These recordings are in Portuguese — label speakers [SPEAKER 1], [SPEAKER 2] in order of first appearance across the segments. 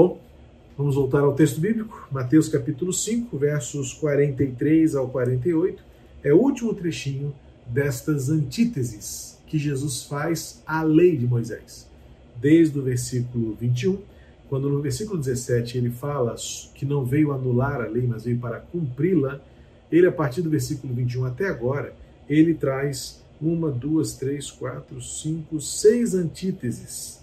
[SPEAKER 1] Bom, vamos voltar ao texto bíblico, Mateus capítulo 5, versos 43 ao 48. É o último trechinho destas antíteses que Jesus faz à lei de Moisés. Desde o versículo 21, quando no versículo 17 ele fala que não veio anular a lei, mas veio para cumpri-la, ele, a partir do versículo 21 até agora, ele traz uma, duas, três, quatro, cinco, seis antíteses.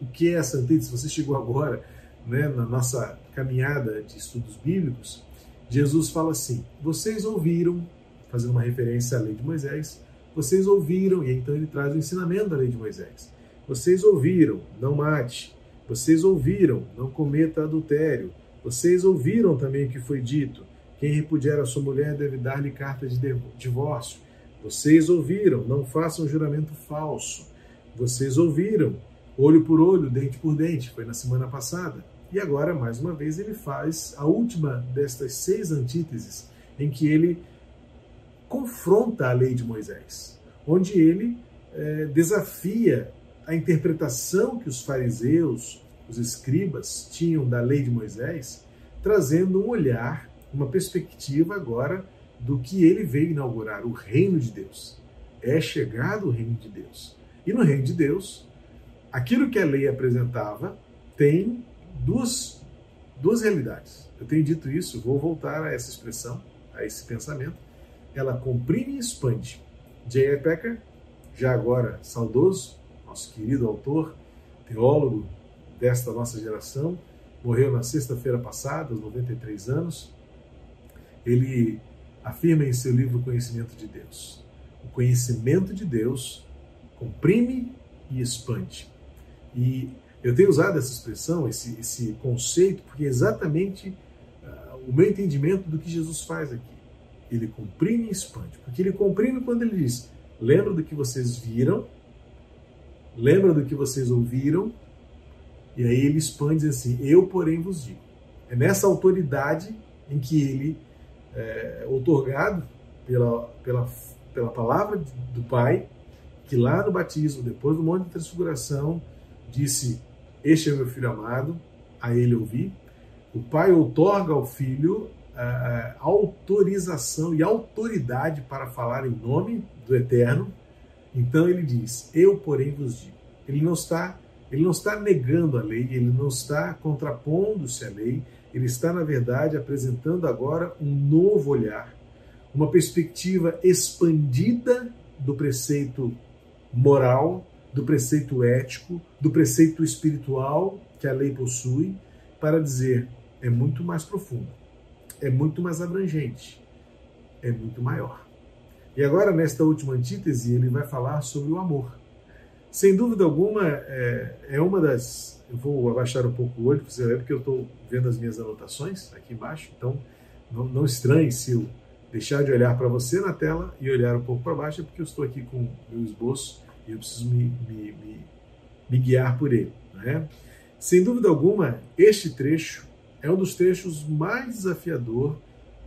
[SPEAKER 1] O que é essa antítese? Você chegou agora né, na nossa caminhada de estudos bíblicos. Jesus fala assim: vocês ouviram fazendo uma referência à lei de Moisés. Vocês ouviram, e então ele traz o ensinamento da lei de Moisés. Vocês ouviram, não mate. Vocês ouviram, não cometa adultério. Vocês ouviram também o que foi dito. Quem repudiar a sua mulher deve dar-lhe carta de divórcio. Vocês ouviram, não façam juramento falso. Vocês ouviram, olho por olho, dente por dente. Foi na semana passada. E agora, mais uma vez, ele faz a última destas seis antíteses, em que ele confronta a lei de Moisés, onde ele é, desafia a interpretação que os fariseus, os escribas, tinham da lei de Moisés, trazendo um olhar, uma perspectiva agora do que ele veio inaugurar, o reino de Deus. É chegado o reino de Deus. E no reino de Deus, aquilo que a lei apresentava tem duas, duas realidades. Eu tenho dito isso, vou voltar a essa expressão, a esse pensamento ela comprime e expande. J.I. Packer, já agora saudoso, nosso querido autor, teólogo desta nossa geração, morreu na sexta-feira passada, aos 93 anos. Ele afirma em seu livro Conhecimento de Deus: o conhecimento de Deus comprime e expande. E eu tenho usado essa expressão, esse, esse conceito, porque é exatamente uh, o meu entendimento do que Jesus faz aqui ele comprime e expande. Porque ele comprime quando ele diz: lembra do que vocês viram, lembra do que vocês ouviram, e aí ele expande assim: eu, porém, vos digo. É nessa autoridade em que ele é otorgado pela, pela, pela palavra do Pai, que lá no batismo, depois do Monte de Transfiguração, disse: Este é meu filho amado, a ele ouvi. O Pai outorga ao Filho uh, autorização e autoridade para falar em nome do Eterno. Então ele diz: Eu, porém, vos digo. Ele não está, ele não está negando a lei, ele não está contrapondo-se à lei, ele está, na verdade, apresentando agora um novo olhar, uma perspectiva expandida do preceito moral, do preceito ético, do preceito espiritual que a lei possui, para dizer é muito mais profundo é muito mais abrangente, é muito maior. E agora, nesta última antítese, ele vai falar sobre o amor. Sem dúvida alguma, é, é uma das. Eu vou abaixar um pouco o olho porque eu estou vendo as minhas anotações aqui embaixo, então não, não estranhe se eu deixar de olhar para você na tela e olhar um pouco para baixo, é porque eu estou aqui com o meu esboço e eu preciso me, me, me, me guiar por ele. Né? Sem dúvida alguma, este trecho é um dos trechos mais desafiador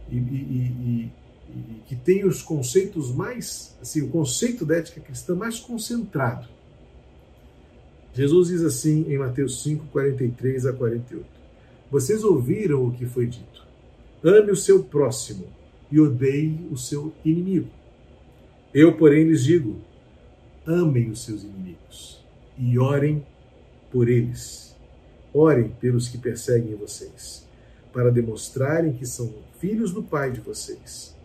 [SPEAKER 1] e, e, e, e, que tem os conceitos mais, assim, o conceito da ética cristã mais concentrado. Jesus diz assim em Mateus 5, 43 a 48: Vocês ouviram o que foi dito. Ame o seu próximo e odeie o seu inimigo. Eu, porém, lhes digo: amem os seus inimigos e orem por eles Orem pelos que perseguem vocês, para demonstrarem que são filhos do Pai de vocês,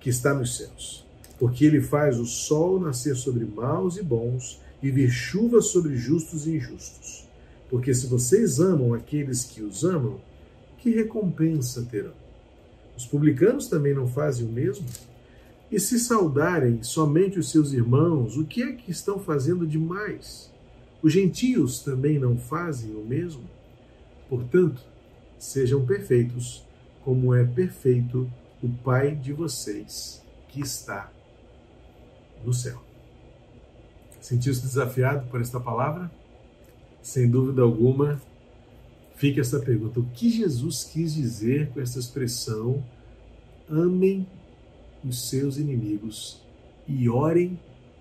[SPEAKER 1] que está nos céus. Porque ele faz o sol nascer sobre maus e bons e vir chuva sobre justos e injustos. Porque se vocês amam aqueles que os amam, que recompensa terão? Os publicanos também não fazem o mesmo? E se saudarem somente os seus irmãos, o que é que estão fazendo demais? Os gentios também não fazem o mesmo? Portanto, sejam perfeitos, como é perfeito o Pai de vocês que está no céu. Sentiu-se desafiado por esta palavra? Sem dúvida alguma, fica essa pergunta: o que Jesus quis dizer com essa expressão? Amem os seus inimigos e orem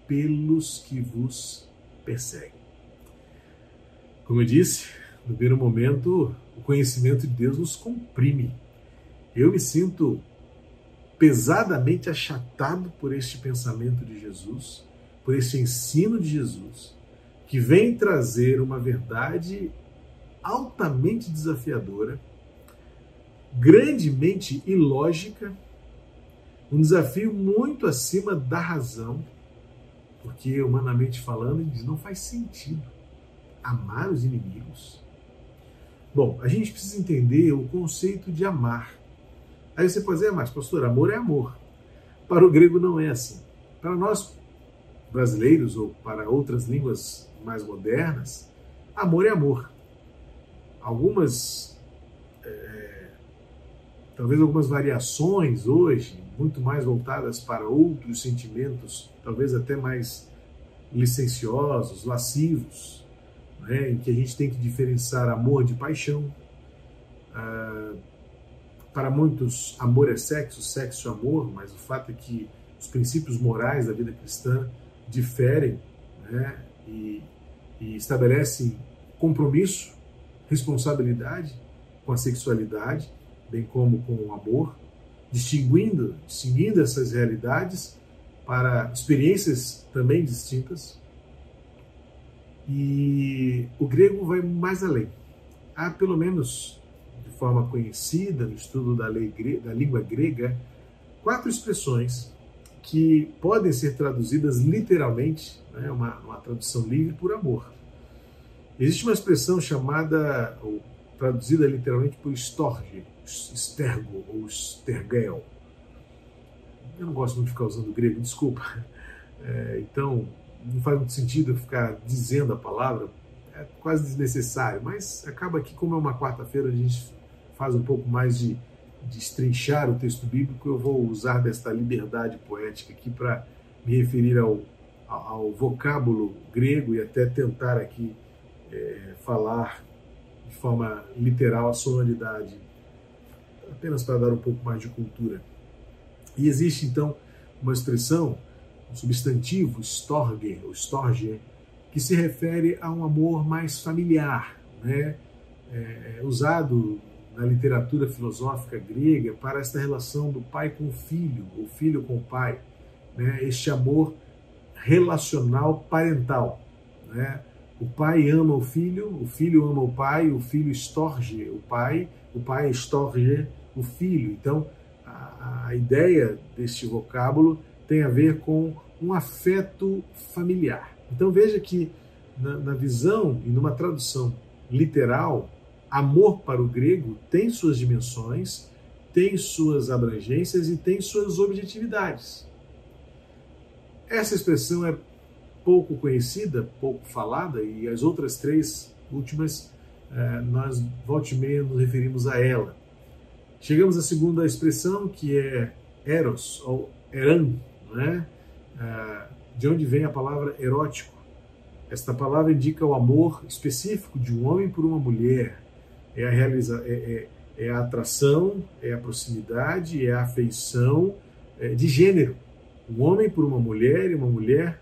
[SPEAKER 1] pelos que vos perseguem. Como eu disse, No primeiro momento, o conhecimento de Deus nos comprime. Eu me sinto pesadamente achatado por este pensamento de Jesus, por este ensino de Jesus, que vem trazer uma verdade altamente desafiadora, grandemente ilógica, um desafio muito acima da razão, porque humanamente falando, não faz sentido amar os inimigos. Bom, a gente precisa entender o conceito de amar. Aí você pode dizer, ah, mas pastor, amor é amor. Para o grego não é assim. Para nós brasileiros ou para outras línguas mais modernas, amor é amor. Algumas, é, talvez algumas variações hoje, muito mais voltadas para outros sentimentos, talvez até mais licenciosos, lascivos, né, em que a gente tem que diferenciar amor de paixão. Ah, para muitos, amor é sexo, sexo é amor, mas o fato é que os princípios morais da vida cristã diferem né, e, e estabelecem compromisso, responsabilidade com a sexualidade, bem como com o amor, distinguindo, distinguindo essas realidades para experiências também distintas. E o grego vai mais além. Há pelo menos forma conhecida no estudo da, lei, da língua grega, quatro expressões que podem ser traduzidas literalmente, né, uma, uma tradução livre por amor. Existe uma expressão chamada, ou traduzida literalmente por storge, stergo ou stergel. Eu não gosto muito de ficar usando grego, desculpa. É, então, não faz muito sentido ficar dizendo a palavra, é quase desnecessário, mas acaba que, como é uma quarta-feira, a gente faz um pouco mais de, de estrinchar o texto bíblico, eu vou usar desta liberdade poética aqui para me referir ao, ao vocábulo grego e até tentar aqui é, falar de forma literal a sonoridade, apenas para dar um pouco mais de cultura. E existe então uma expressão, um substantivo, storge, ou storge, que se refere a um amor mais familiar, né? É, é usado na literatura filosófica grega para esta relação do pai com o filho, o filho com o pai, né? este amor relacional parental. Né? O pai ama o filho, o filho ama o pai, o filho estorge o pai, o pai estorge o filho. Então, a, a ideia deste vocábulo tem a ver com um afeto familiar. Então, veja que na, na visão e numa tradução literal, amor para o grego tem suas dimensões, tem suas abrangências e tem suas objetividades. Essa expressão é pouco conhecida, pouco falada, e as outras três últimas, eh, nós volte e meia nos referimos a ela. Chegamos à segunda expressão, que é eros, ou eran, né? de onde vem a palavra erótico. Esta palavra indica o amor específico de um homem por uma mulher, é a, realiza, é, é, é a atração, é a proximidade, é a afeição é, de gênero. Um homem por uma mulher e uma mulher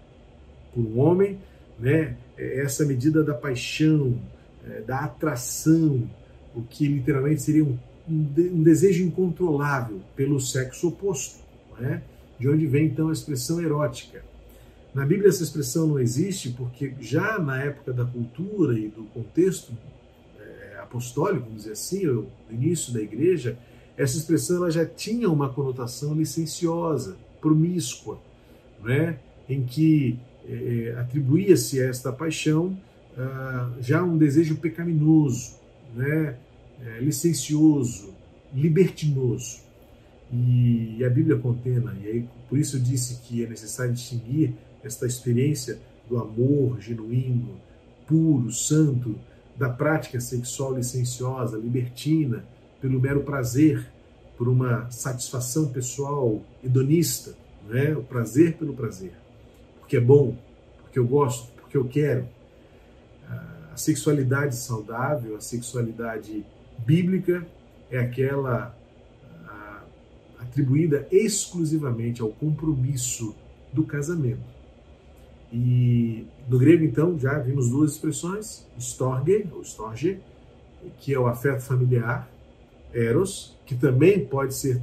[SPEAKER 1] por um homem, né? É essa medida da paixão, é, da atração, o que literalmente seria um, um desejo incontrolável pelo sexo oposto, né? de onde vem então a expressão erótica. Na Bíblia essa expressão não existe porque já na época da cultura e do contexto apostólico, vamos dizer assim, no início da igreja, essa expressão ela já tinha uma conotação licenciosa, promíscua, né? em que é, atribuía-se a esta paixão ah, já um desejo pecaminoso, né? É, licencioso, libertinoso. E, e a Bíblia contena, e aí por isso eu disse que é necessário distinguir esta experiência do amor genuíno, puro, santo, da prática sexual licenciosa, libertina, pelo mero prazer, por uma satisfação pessoal hedonista, né? o prazer pelo prazer, porque é bom, porque eu gosto, porque eu quero. A sexualidade saudável, a sexualidade bíblica é aquela atribuída exclusivamente ao compromisso do casamento e no grego, então, já vimos duas expressões, storge, ou storge, que é o afeto familiar, eros, que também pode ser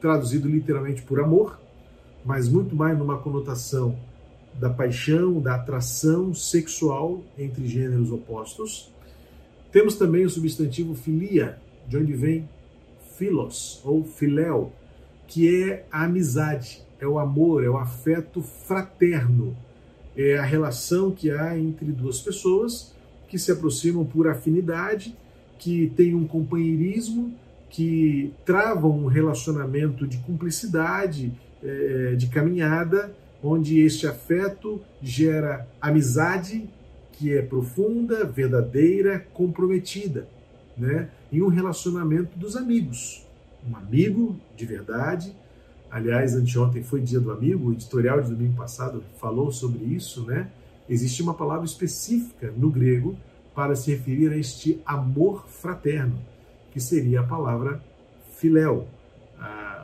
[SPEAKER 1] traduzido literalmente por amor, mas muito mais numa conotação da paixão, da atração sexual entre gêneros opostos. Temos também o substantivo filia, de onde vem philos ou filéu, que é a amizade, é o amor, é o afeto fraterno, é a relação que há entre duas pessoas que se aproximam por afinidade, que têm um companheirismo, que travam um relacionamento de cumplicidade, é, de caminhada, onde este afeto gera amizade que é profunda, verdadeira, comprometida, né? em um relacionamento dos amigos. Um amigo de verdade. Aliás, anteontem foi dia do amigo, o editorial de domingo passado falou sobre isso, né? Existe uma palavra específica no grego para se referir a este amor fraterno, que seria a palavra filéu,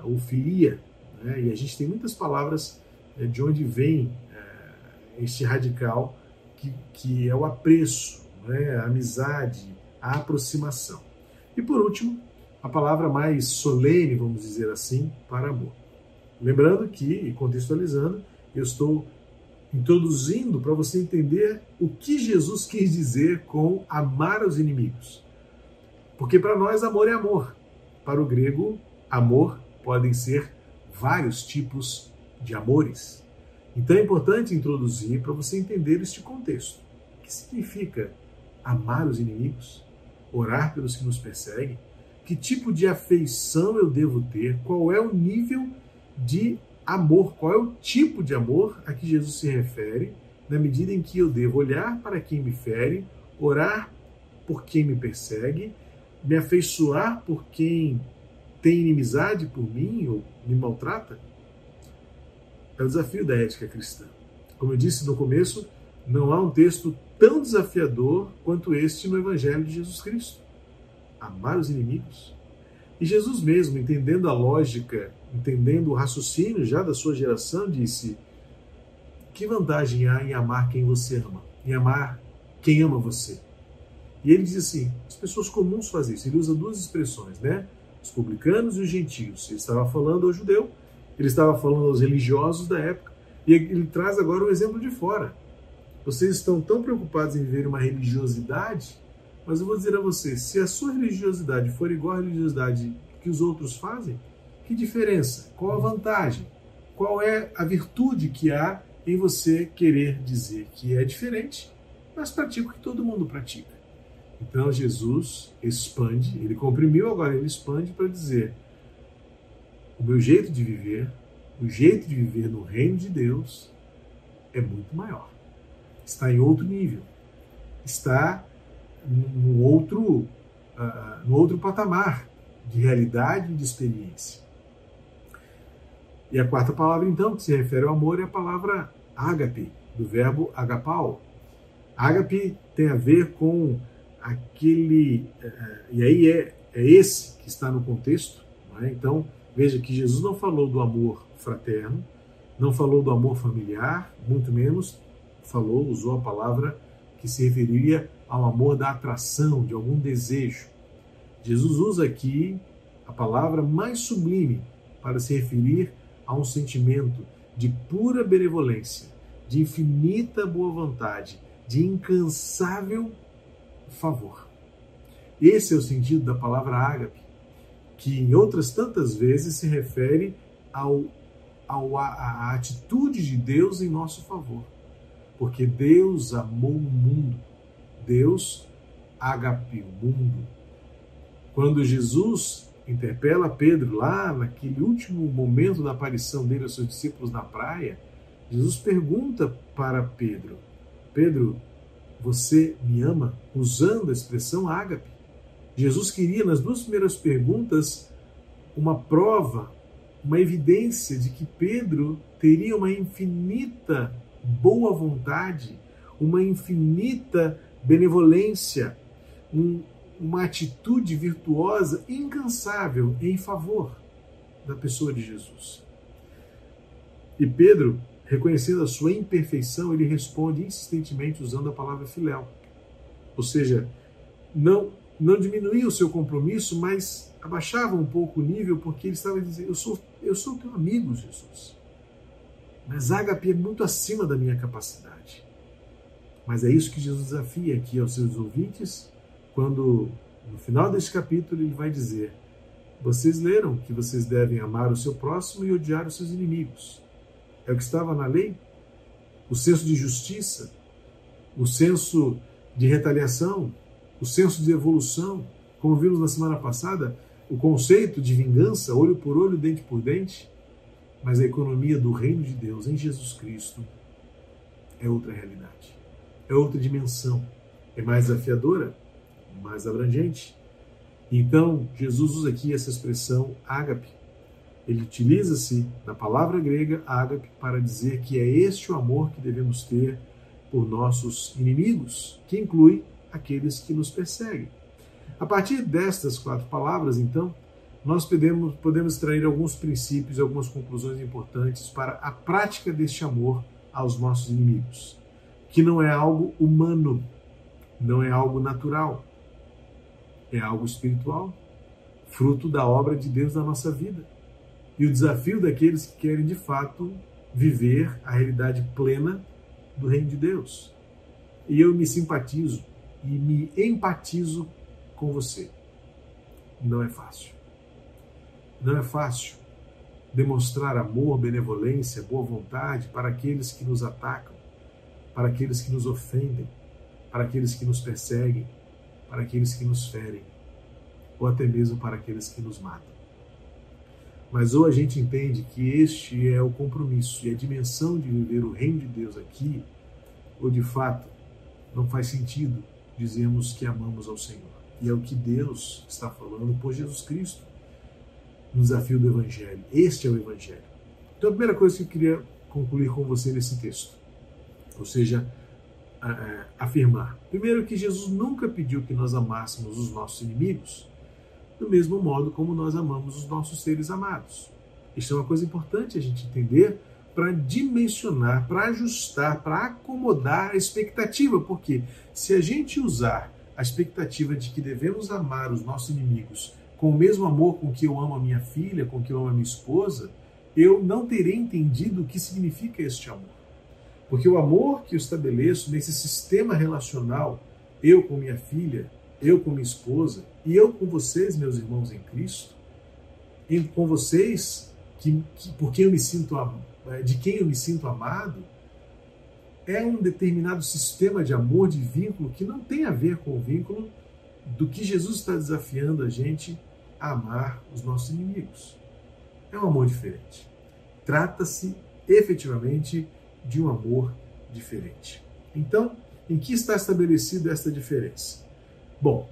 [SPEAKER 1] ou filia. Né? E a gente tem muitas palavras de onde vem eh, este radical, que, que é o apreço, né? a amizade, a aproximação. E por último, a palavra mais solene, vamos dizer assim, para amor. Lembrando que, e contextualizando, eu estou introduzindo para você entender o que Jesus quis dizer com amar os inimigos. Porque para nós, amor é amor. Para o grego, amor podem ser vários tipos de amores. Então é importante introduzir para você entender este contexto. O que significa amar os inimigos? orar pelos que nos perseguem? Que tipo de afeição eu devo ter? Qual é o nível de amor? Qual é o tipo de amor a que Jesus se refere, na medida em que eu devo olhar para quem me fere, orar por quem me persegue, me afeiçoar por quem tem inimizade por mim ou me maltrata? É o desafio da ética cristã. Como eu disse no começo, não há um texto tão desafiador quanto este no Evangelho de Jesus Cristo. Amar os inimigos. E Jesus mesmo, entendendo a lógica, entendendo o raciocínio já da sua geração, disse: Que vantagem há em amar quem você ama? Em amar quem ama você? E ele diz assim: as pessoas comuns fazem isso. Ele usa duas expressões, né? Os publicanos e os gentios. Ele estava falando ao judeu, ele estava falando aos religiosos da época, e ele traz agora um exemplo de fora vocês estão tão preocupados em viver uma religiosidade, mas eu vou dizer a vocês: se a sua religiosidade for igual à religiosidade que os outros fazem, que diferença? Qual a vantagem? Qual é a virtude que há em você querer dizer que é diferente, mas pratica o que todo mundo pratica? Então Jesus expande, ele comprimiu, agora ele expande para dizer: o meu jeito de viver, o jeito de viver no reino de Deus é muito maior está em outro nível, está no outro, uh, outro patamar de realidade e de experiência. E a quarta palavra, então, que se refere ao amor, é a palavra ágape, do verbo agapau. Ágape tem a ver com aquele. Uh, e aí é, é esse que está no contexto. É? Então, veja que Jesus não falou do amor fraterno, não falou do amor familiar, muito menos falou, usou a palavra que se referiria ao amor da atração, de algum desejo. Jesus usa aqui a palavra mais sublime para se referir a um sentimento de pura benevolência, de infinita boa vontade, de incansável favor. Esse é o sentido da palavra ágape, que em outras tantas vezes se refere ao, ao, à atitude de Deus em nosso favor porque Deus amou o mundo. Deus agapiou o mundo. Quando Jesus interpela Pedro lá naquele último momento da aparição dele aos seus discípulos na praia, Jesus pergunta para Pedro: Pedro, você me ama? Usando a expressão ágape. Jesus queria, nas duas primeiras perguntas, uma prova, uma evidência de que Pedro teria uma infinita boa vontade, uma infinita benevolência, um, uma atitude virtuosa incansável em favor da pessoa de Jesus. E Pedro, reconhecendo a sua imperfeição, ele responde insistentemente usando a palavra filéu. Ou seja, não não diminuía o seu compromisso, mas abaixava um pouco o nível, porque ele estava dizendo: Eu sou, eu sou teu amigo, Jesus. Mas ágape é muito acima da minha capacidade. Mas é isso que Jesus desafia aqui aos seus ouvintes, quando no final deste capítulo ele vai dizer: Vocês leram que vocês devem amar o seu próximo e odiar os seus inimigos. É o que estava na lei? O senso de justiça, o senso de retaliação, o senso de evolução, como vimos na semana passada, o conceito de vingança, olho por olho, dente por dente, mas a economia do reino de Deus em Jesus Cristo é outra realidade, é outra dimensão, é mais desafiadora, mais abrangente. Então, Jesus usa aqui essa expressão ágape. Ele utiliza-se da palavra grega ágape para dizer que é este o amor que devemos ter por nossos inimigos, que inclui aqueles que nos perseguem. A partir destas quatro palavras, então, nós podemos, podemos extrair alguns princípios algumas conclusões importantes para a prática deste amor aos nossos inimigos, que não é algo humano, não é algo natural, é algo espiritual, fruto da obra de Deus na nossa vida. E o desafio daqueles que querem de fato viver a realidade plena do reino de Deus. E eu me simpatizo e me empatizo com você. Não é fácil. Não é fácil demonstrar amor, benevolência, boa vontade para aqueles que nos atacam, para aqueles que nos ofendem, para aqueles que nos perseguem, para aqueles que nos ferem, ou até mesmo para aqueles que nos matam. Mas ou a gente entende que este é o compromisso e a dimensão de viver o reino de Deus aqui, ou de fato não faz sentido dizermos que amamos ao Senhor. E é o que Deus está falando por Jesus Cristo no desafio do Evangelho. Este é o Evangelho. Então, a primeira coisa que eu queria concluir com você nesse texto, ou seja, afirmar. Primeiro, que Jesus nunca pediu que nós amássemos os nossos inimigos do mesmo modo como nós amamos os nossos seres amados. Isso é uma coisa importante a gente entender para dimensionar, para ajustar, para acomodar a expectativa, porque se a gente usar a expectativa de que devemos amar os nossos inimigos com o mesmo amor com que eu amo a minha filha, com que eu amo a minha esposa, eu não terei entendido o que significa este amor. Porque o amor que eu estabeleço nesse sistema relacional, eu com minha filha, eu com minha esposa, e eu com vocês, meus irmãos em Cristo, e com vocês, que, que, por quem eu me sinto, é, de quem eu me sinto amado, é um determinado sistema de amor, de vínculo, que não tem a ver com o vínculo do que Jesus está desafiando a gente a amar os nossos inimigos. É um amor diferente. Trata-se efetivamente de um amor diferente. Então, em que está estabelecida esta diferença? Bom,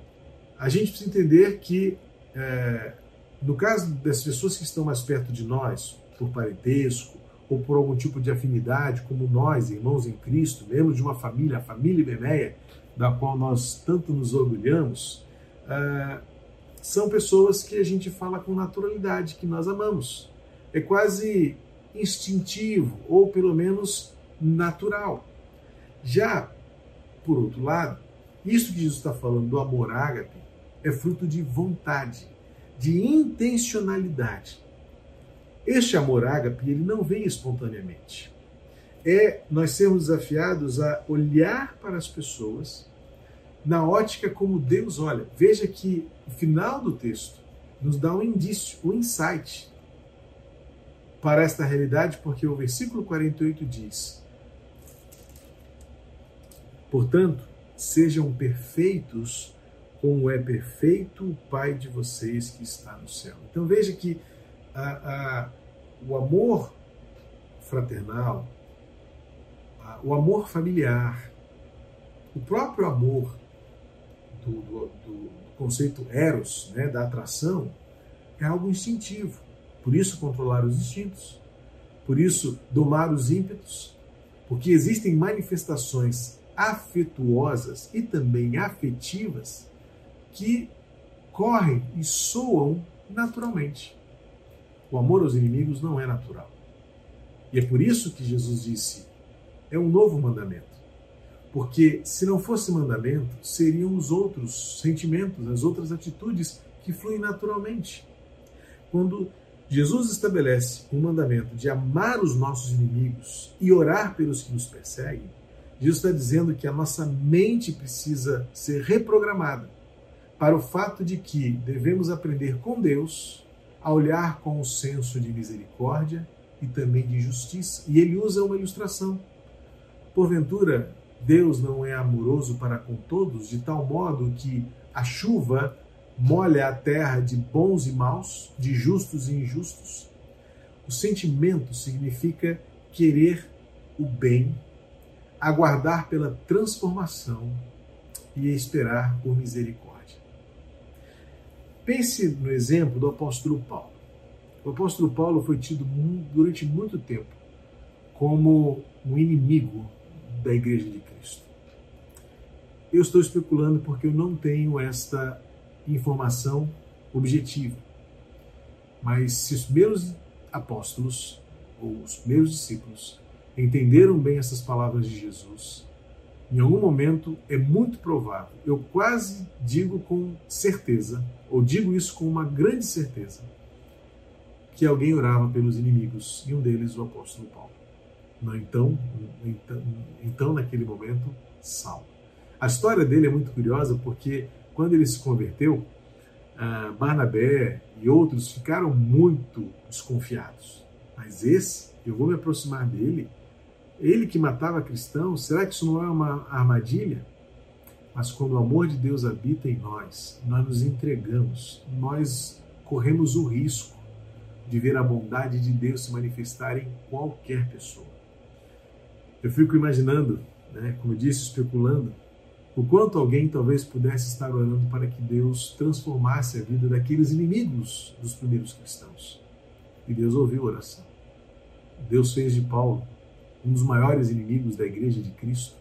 [SPEAKER 1] a gente precisa entender que, é, no caso das pessoas que estão mais perto de nós, por parentesco ou por algum tipo de afinidade, como nós, irmãos em Cristo, membros de uma família, a família Bemeia, da qual nós tanto nos orgulhamos, é, são pessoas que a gente fala com naturalidade, que nós amamos. É quase instintivo, ou pelo menos natural. Já, por outro lado, isso que Jesus está falando do amor ágape é fruto de vontade, de intencionalidade. Este amor ágape, ele não vem espontaneamente. É nós sermos desafiados a olhar para as pessoas na ótica como Deus olha. Veja que o final do texto nos dá um indício, um insight para esta realidade, porque o versículo 48 diz: Portanto, sejam perfeitos como é perfeito o Pai de vocês que está no céu. Então veja que a, a, o amor fraternal, a, o amor familiar, o próprio amor do, do, do conceito eros, né, da atração, é algo instintivo. Por isso controlar os instintos, por isso domar os ímpetos, porque existem manifestações afetuosas e também afetivas que correm e soam naturalmente. O amor aos inimigos não é natural. E é por isso que Jesus disse: é um novo mandamento. Porque se não fosse mandamento, seriam os outros sentimentos, as outras atitudes que fluem naturalmente. Quando Jesus estabelece um mandamento de amar os nossos inimigos e orar pelos que nos perseguem, Jesus está dizendo que a nossa mente precisa ser reprogramada para o fato de que devemos aprender com Deus a olhar com um senso de misericórdia e também de justiça. E ele usa uma ilustração. Porventura, Deus não é amoroso para com todos, de tal modo que a chuva molha a terra de bons e maus, de justos e injustos. O sentimento significa querer o bem, aguardar pela transformação e esperar por misericórdia. Pense no exemplo do apóstolo Paulo. O apóstolo Paulo foi tido durante muito tempo como um inimigo da Igreja de Cristo. Eu estou especulando porque eu não tenho esta informação objetiva. Mas se os meus apóstolos, ou os meus discípulos, entenderam bem essas palavras de Jesus, em algum momento é muito provável, eu quase digo com certeza, ou digo isso com uma grande certeza, que alguém orava pelos inimigos, e um deles o apóstolo Paulo. Então, então, então, naquele momento, Saulo. A história dele é muito curiosa porque quando ele se converteu, Barnabé e outros ficaram muito desconfiados. Mas esse, eu vou me aproximar dele, ele que matava cristãos, será que isso não é uma armadilha? Mas quando o amor de Deus habita em nós, nós nos entregamos, nós corremos o risco de ver a bondade de Deus se manifestar em qualquer pessoa. Eu fico imaginando, né, como disse, especulando, o quanto alguém talvez pudesse estar orando para que Deus transformasse a vida daqueles inimigos dos primeiros cristãos. E Deus ouviu a oração. Deus fez de Paulo um dos maiores inimigos da igreja de Cristo,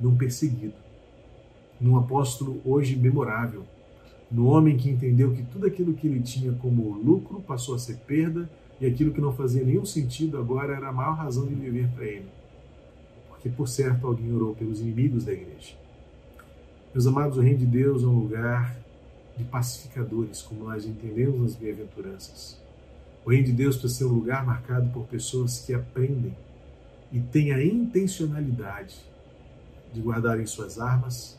[SPEAKER 1] num perseguido, num apóstolo hoje memorável, no homem que entendeu que tudo aquilo que ele tinha como lucro passou a ser perda e aquilo que não fazia nenhum sentido agora era a maior razão de viver para ele porque por certo alguém orou pelos inimigos da igreja. Meus amados, o reino de Deus é um lugar de pacificadores, como nós entendemos nas bem-aventuranças. O reino de Deus precisa ser um lugar marcado por pessoas que aprendem e têm a intencionalidade de guardarem suas armas,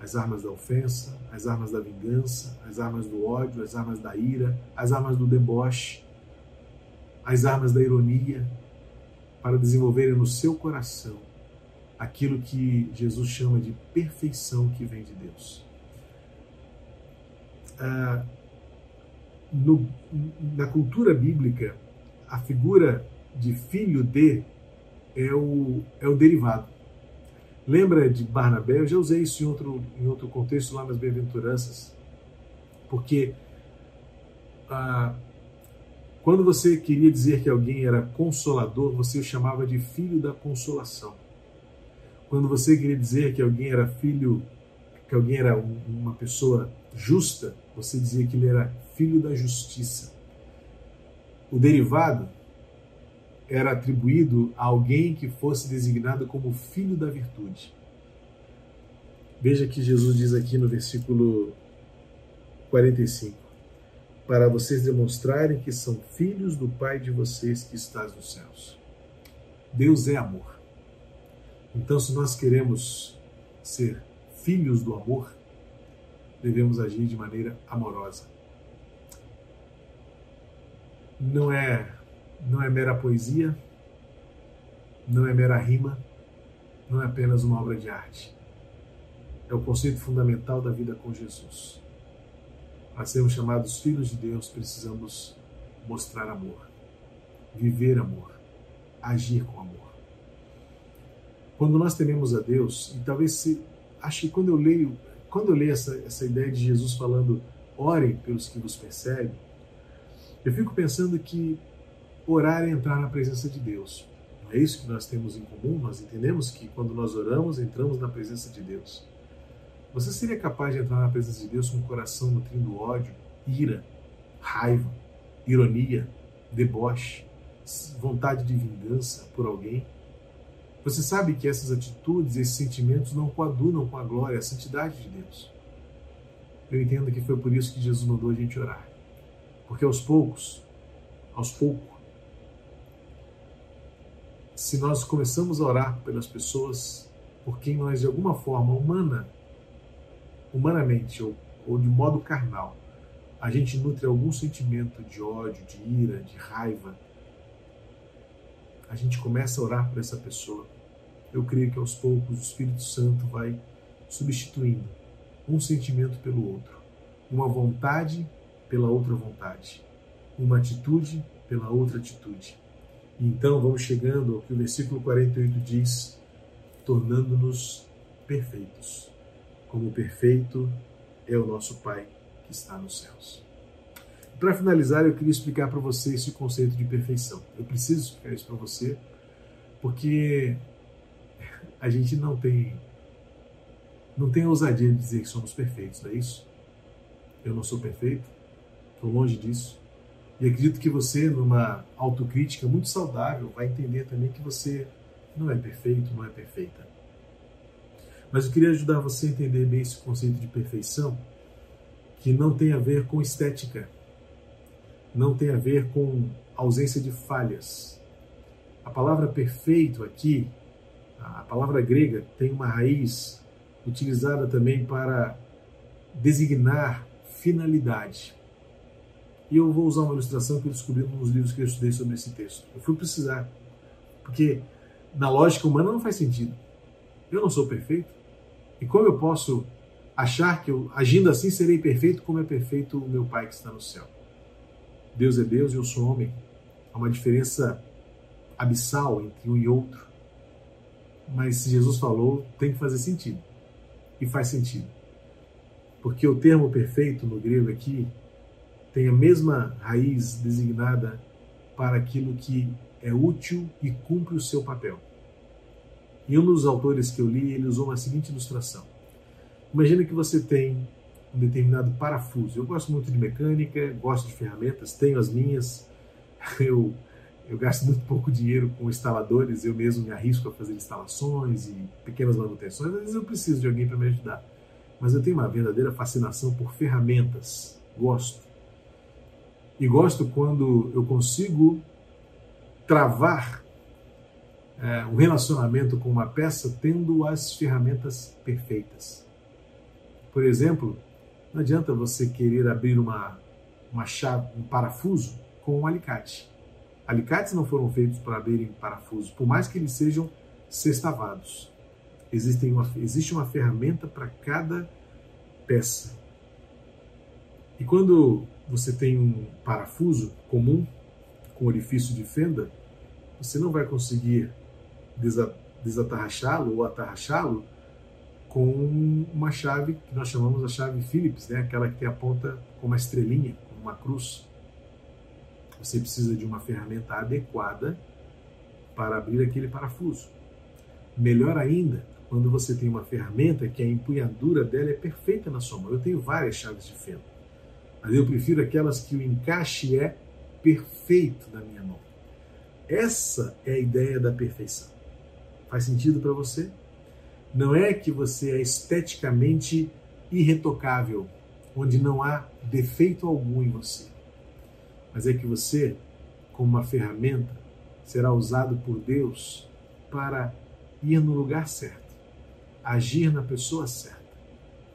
[SPEAKER 1] as armas da ofensa, as armas da vingança, as armas do ódio, as armas da ira, as armas do deboche, as armas da ironia, para desenvolverem no seu coração aquilo que Jesus chama de perfeição que vem de Deus. Ah, no, na cultura bíblica, a figura de filho de é o, é o derivado. Lembra de Barnabé? Eu já usei isso em outro, em outro contexto lá nas Bem-aventuranças, porque ah, quando você queria dizer que alguém era consolador, você o chamava de filho da consolação. Quando você queria dizer que alguém era filho, que alguém era uma pessoa justa, você dizia que ele era filho da justiça. O derivado era atribuído a alguém que fosse designado como filho da virtude. Veja que Jesus diz aqui no versículo 45 para vocês demonstrarem que são filhos do Pai de vocês que estás nos céus. Deus é amor. Então, se nós queremos ser filhos do amor, devemos agir de maneira amorosa. Não é não é mera poesia, não é mera rima, não é apenas uma obra de arte. É o conceito fundamental da vida com Jesus. Para sermos chamados filhos de Deus, precisamos mostrar amor, viver amor, agir com amor. Quando nós tememos a Deus, e talvez se acho que quando eu leio, quando eu leio essa, essa ideia de Jesus falando orem pelos que vos perseguem, eu fico pensando que orar é entrar na presença de Deus. Não é isso que nós temos em comum? Nós entendemos que quando nós oramos, entramos na presença de Deus. Você seria capaz de entrar na presença de Deus com o coração nutrindo ódio, ira, raiva, ironia, deboche, vontade de vingança por alguém? Você sabe que essas atitudes, esses sentimentos não coadunam com a glória, a santidade de Deus. Eu entendo que foi por isso que Jesus mandou a gente orar. Porque aos poucos, aos poucos, se nós começamos a orar pelas pessoas por quem nós, de alguma forma humana, humanamente ou, ou de modo carnal, a gente nutre algum sentimento de ódio, de ira, de raiva, a gente começa a orar por essa pessoa. Eu creio que aos poucos o Espírito Santo vai substituindo um sentimento pelo outro, uma vontade pela outra vontade, uma atitude pela outra atitude. Então vamos chegando ao que o versículo 48 diz, tornando-nos perfeitos, como perfeito é o nosso Pai que está nos céus. Para finalizar, eu queria explicar para você esse conceito de perfeição. Eu preciso explicar isso para você, porque a gente não tem não tem ousadia de dizer que somos perfeitos, não é isso? Eu não sou perfeito, estou longe disso. E acredito que você, numa autocrítica muito saudável, vai entender também que você não é perfeito, não é perfeita. Mas eu queria ajudar você a entender bem esse conceito de perfeição, que não tem a ver com estética, não tem a ver com ausência de falhas. A palavra perfeito aqui, a palavra grega, tem uma raiz utilizada também para designar finalidade. E eu vou usar uma ilustração que eu descobri nos livros que eu estudei sobre esse texto. Eu fui precisar, porque na lógica humana não faz sentido. Eu não sou perfeito. E como eu posso achar que eu, agindo assim, serei perfeito como é perfeito o meu Pai que está no céu? Deus é Deus e eu sou homem. Há uma diferença abissal entre um e outro. Mas se Jesus falou, tem que fazer sentido. E faz sentido. Porque o termo perfeito no grego aqui tem a mesma raiz designada para aquilo que é útil e cumpre o seu papel. E um dos autores que eu li, ele usou uma seguinte ilustração. Imagina que você tem um determinado parafuso. Eu gosto muito de mecânica, gosto de ferramentas, tenho as minhas. Eu, eu gasto muito pouco dinheiro com instaladores, eu mesmo me arrisco a fazer instalações e pequenas manutenções. Às vezes eu preciso de alguém para me ajudar. Mas eu tenho uma verdadeira fascinação por ferramentas. Gosto. E gosto quando eu consigo travar é, um relacionamento com uma peça tendo as ferramentas perfeitas. Por exemplo, não adianta você querer abrir uma, uma chave, um parafuso com um alicate. Alicates não foram feitos para abrirem parafusos, por mais que eles sejam sextavados. Existem uma, existe uma ferramenta para cada peça. E quando você tem um parafuso comum, com orifício de fenda, você não vai conseguir desatarrachá-lo ou atarrachá-lo com uma chave que nós chamamos a chave Phillips, né? aquela que tem a ponta com uma estrelinha, com uma cruz. Você precisa de uma ferramenta adequada para abrir aquele parafuso. Melhor ainda, quando você tem uma ferramenta que a empunhadura dela é perfeita na sua mão. Eu tenho várias chaves de fenda, mas eu prefiro aquelas que o encaixe é perfeito na minha mão. Essa é a ideia da perfeição. Faz sentido para você? não é que você é esteticamente irretocável, onde não há defeito algum em você, mas é que você, como uma ferramenta, será usado por Deus para ir no lugar certo, agir na pessoa certa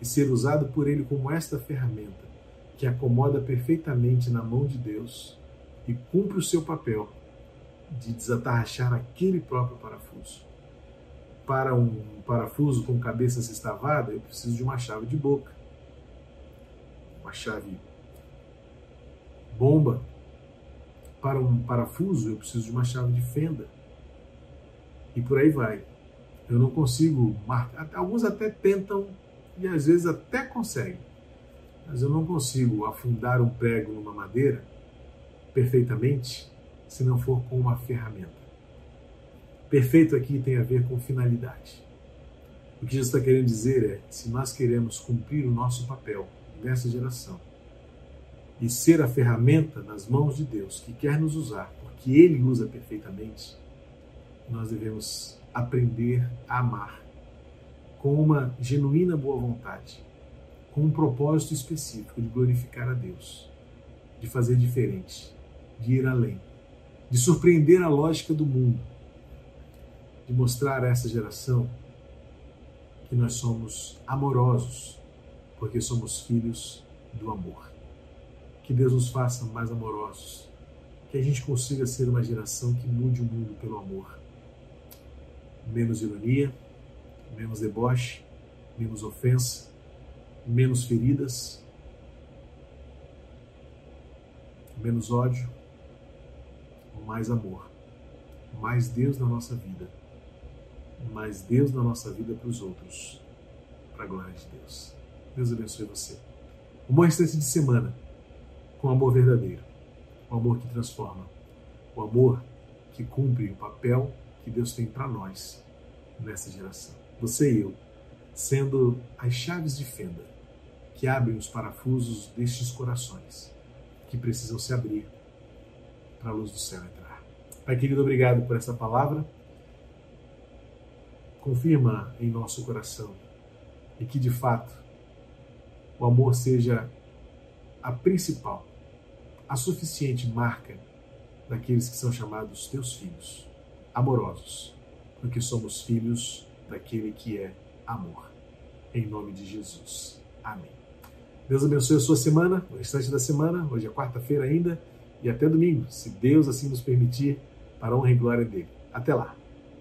[SPEAKER 1] e ser usado por Ele como esta ferramenta que acomoda perfeitamente na mão de Deus e cumpre o seu papel de desatarrachar aquele próprio parafuso para um parafuso com cabeça sextavada, eu preciso de uma chave de boca. Uma chave bomba. Para um parafuso, eu preciso de uma chave de fenda. E por aí vai. Eu não consigo marcar. Alguns até tentam e às vezes até conseguem. Mas eu não consigo afundar um prego numa madeira perfeitamente se não for com uma ferramenta. Perfeito aqui tem a ver com finalidade. O que Jesus está querendo dizer é: se nós queremos cumprir o nosso papel nessa geração e ser a ferramenta nas mãos de Deus que quer nos usar, porque Ele usa perfeitamente, nós devemos aprender a amar com uma genuína boa vontade, com um propósito específico de glorificar a Deus, de fazer diferente, de ir além, de surpreender a lógica do mundo, de mostrar a essa geração que nós somos amorosos, porque somos filhos do amor. Que Deus nos faça mais amorosos, que a gente consiga ser uma geração que mude o mundo pelo amor. Menos ironia, menos deboche, menos ofensa, menos feridas, menos ódio, mais amor, mais Deus na nossa vida, mais Deus na nossa vida para os outros, para a glória de Deus. Deus abençoe você. Um bom restante de semana com amor verdadeiro, o amor que transforma, o amor que cumpre o papel que Deus tem para nós nessa geração. Você e eu, sendo as chaves de fenda que abrem os parafusos destes corações que precisam se abrir para a luz do céu entrar. Pai querido, obrigado por essa palavra. Confirma em nosso coração e que de fato o amor seja a principal, a suficiente marca daqueles que são chamados teus filhos, amorosos, porque somos filhos daquele que é amor. Em nome de Jesus. Amém. Deus abençoe a sua semana, o restante da semana. Hoje é quarta-feira ainda e até domingo, se Deus assim nos permitir, para a honra e glória dele. Até lá.